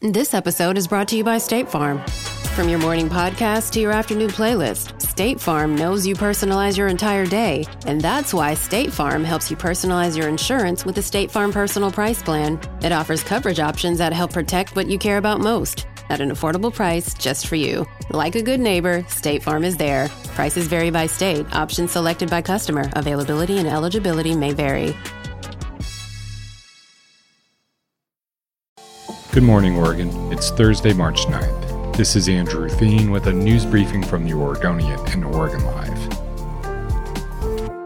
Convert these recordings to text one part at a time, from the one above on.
This episode is brought to you by State Farm. From your morning podcast to your afternoon playlist, State Farm knows you personalize your entire day, and that's why State Farm helps you personalize your insurance with the State Farm Personal Price Plan. It offers coverage options that help protect what you care about most at an affordable price just for you. Like a good neighbor, State Farm is there. Prices vary by state, options selected by customer, availability and eligibility may vary. Good morning, Oregon. It's Thursday, March 9th. This is Andrew Theen with a news briefing from the Oregonian and Oregon Live.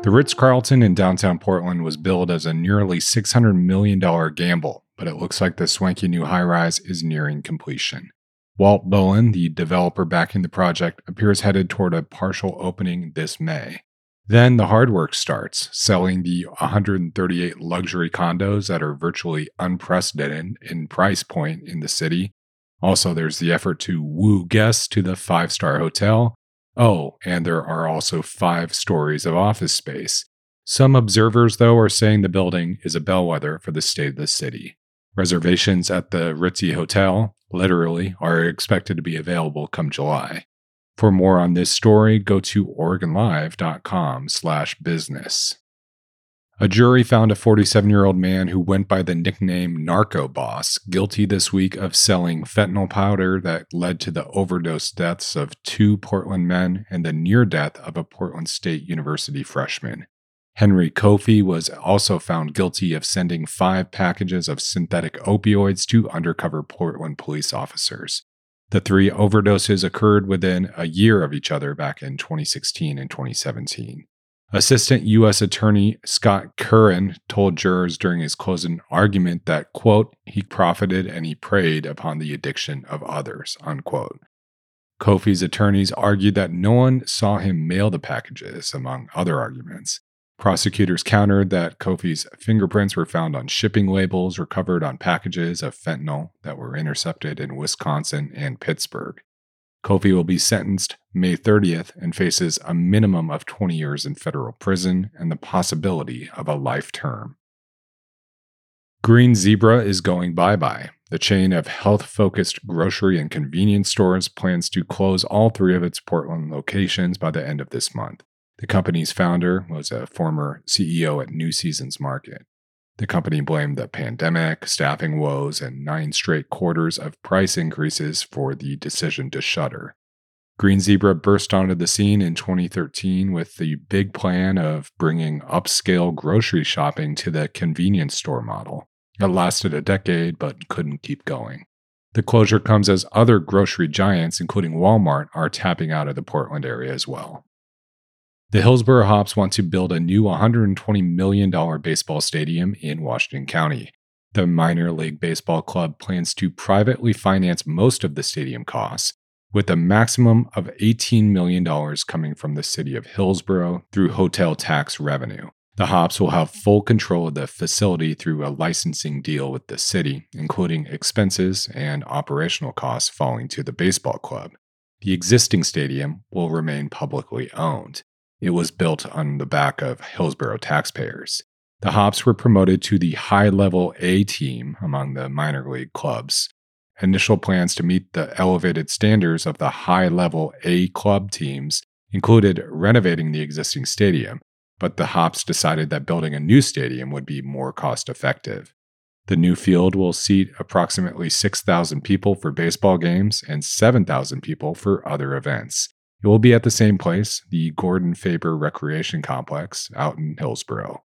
The Ritz Carlton in downtown Portland was billed as a nearly $600 million gamble, but it looks like the swanky new high rise is nearing completion. Walt Bowen, the developer backing the project, appears headed toward a partial opening this May. Then the hard work starts, selling the 138 luxury condos that are virtually unprecedented in price point in the city. Also, there's the effort to woo guests to the five star hotel. Oh, and there are also five stories of office space. Some observers, though, are saying the building is a bellwether for the state of the city. Reservations at the Ritzy Hotel, literally, are expected to be available come July. For more on this story, go to OregonLive.com slash business. A jury found a 47-year-old man who went by the nickname Narco Boss guilty this week of selling fentanyl powder that led to the overdose deaths of two Portland men and the near death of a Portland State University freshman. Henry Kofi was also found guilty of sending five packages of synthetic opioids to undercover Portland police officers. The three overdoses occurred within a year of each other back in 2016 and 2017. Assistant U.S. Attorney Scott Kerin told jurors during his closing argument that, quote, he profited and he preyed upon the addiction of others, unquote. Kofi's attorneys argued that no one saw him mail the packages, among other arguments. Prosecutors countered that Kofi's fingerprints were found on shipping labels recovered on packages of fentanyl that were intercepted in Wisconsin and Pittsburgh. Kofi will be sentenced May 30th and faces a minimum of 20 years in federal prison and the possibility of a life term. Green Zebra is going bye bye. The chain of health focused grocery and convenience stores plans to close all three of its Portland locations by the end of this month. The company's founder was a former CEO at New Seasons Market. The company blamed the pandemic, staffing woes, and nine straight quarters of price increases for the decision to shutter. Green Zebra burst onto the scene in 2013 with the big plan of bringing upscale grocery shopping to the convenience store model. It lasted a decade but couldn't keep going. The closure comes as other grocery giants, including Walmart, are tapping out of the Portland area as well. The Hillsboro Hops want to build a new $120 million baseball stadium in Washington County. The minor league baseball club plans to privately finance most of the stadium costs, with a maximum of $18 million coming from the city of Hillsboro through hotel tax revenue. The Hops will have full control of the facility through a licensing deal with the city, including expenses and operational costs falling to the baseball club. The existing stadium will remain publicly owned. It was built on the back of Hillsboro taxpayers. The Hops were promoted to the high level A team among the minor league clubs. Initial plans to meet the elevated standards of the high level A club teams included renovating the existing stadium, but the Hops decided that building a new stadium would be more cost effective. The new field will seat approximately 6,000 people for baseball games and 7,000 people for other events. It will be at the same place, the Gordon Faber Recreation Complex out in Hillsboro.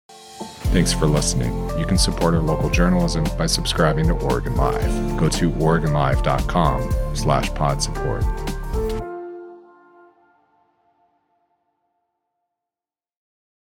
Thanks for listening. You can support our local journalism by subscribing to Oregon Live. Go to oregonlive.com slash pod support.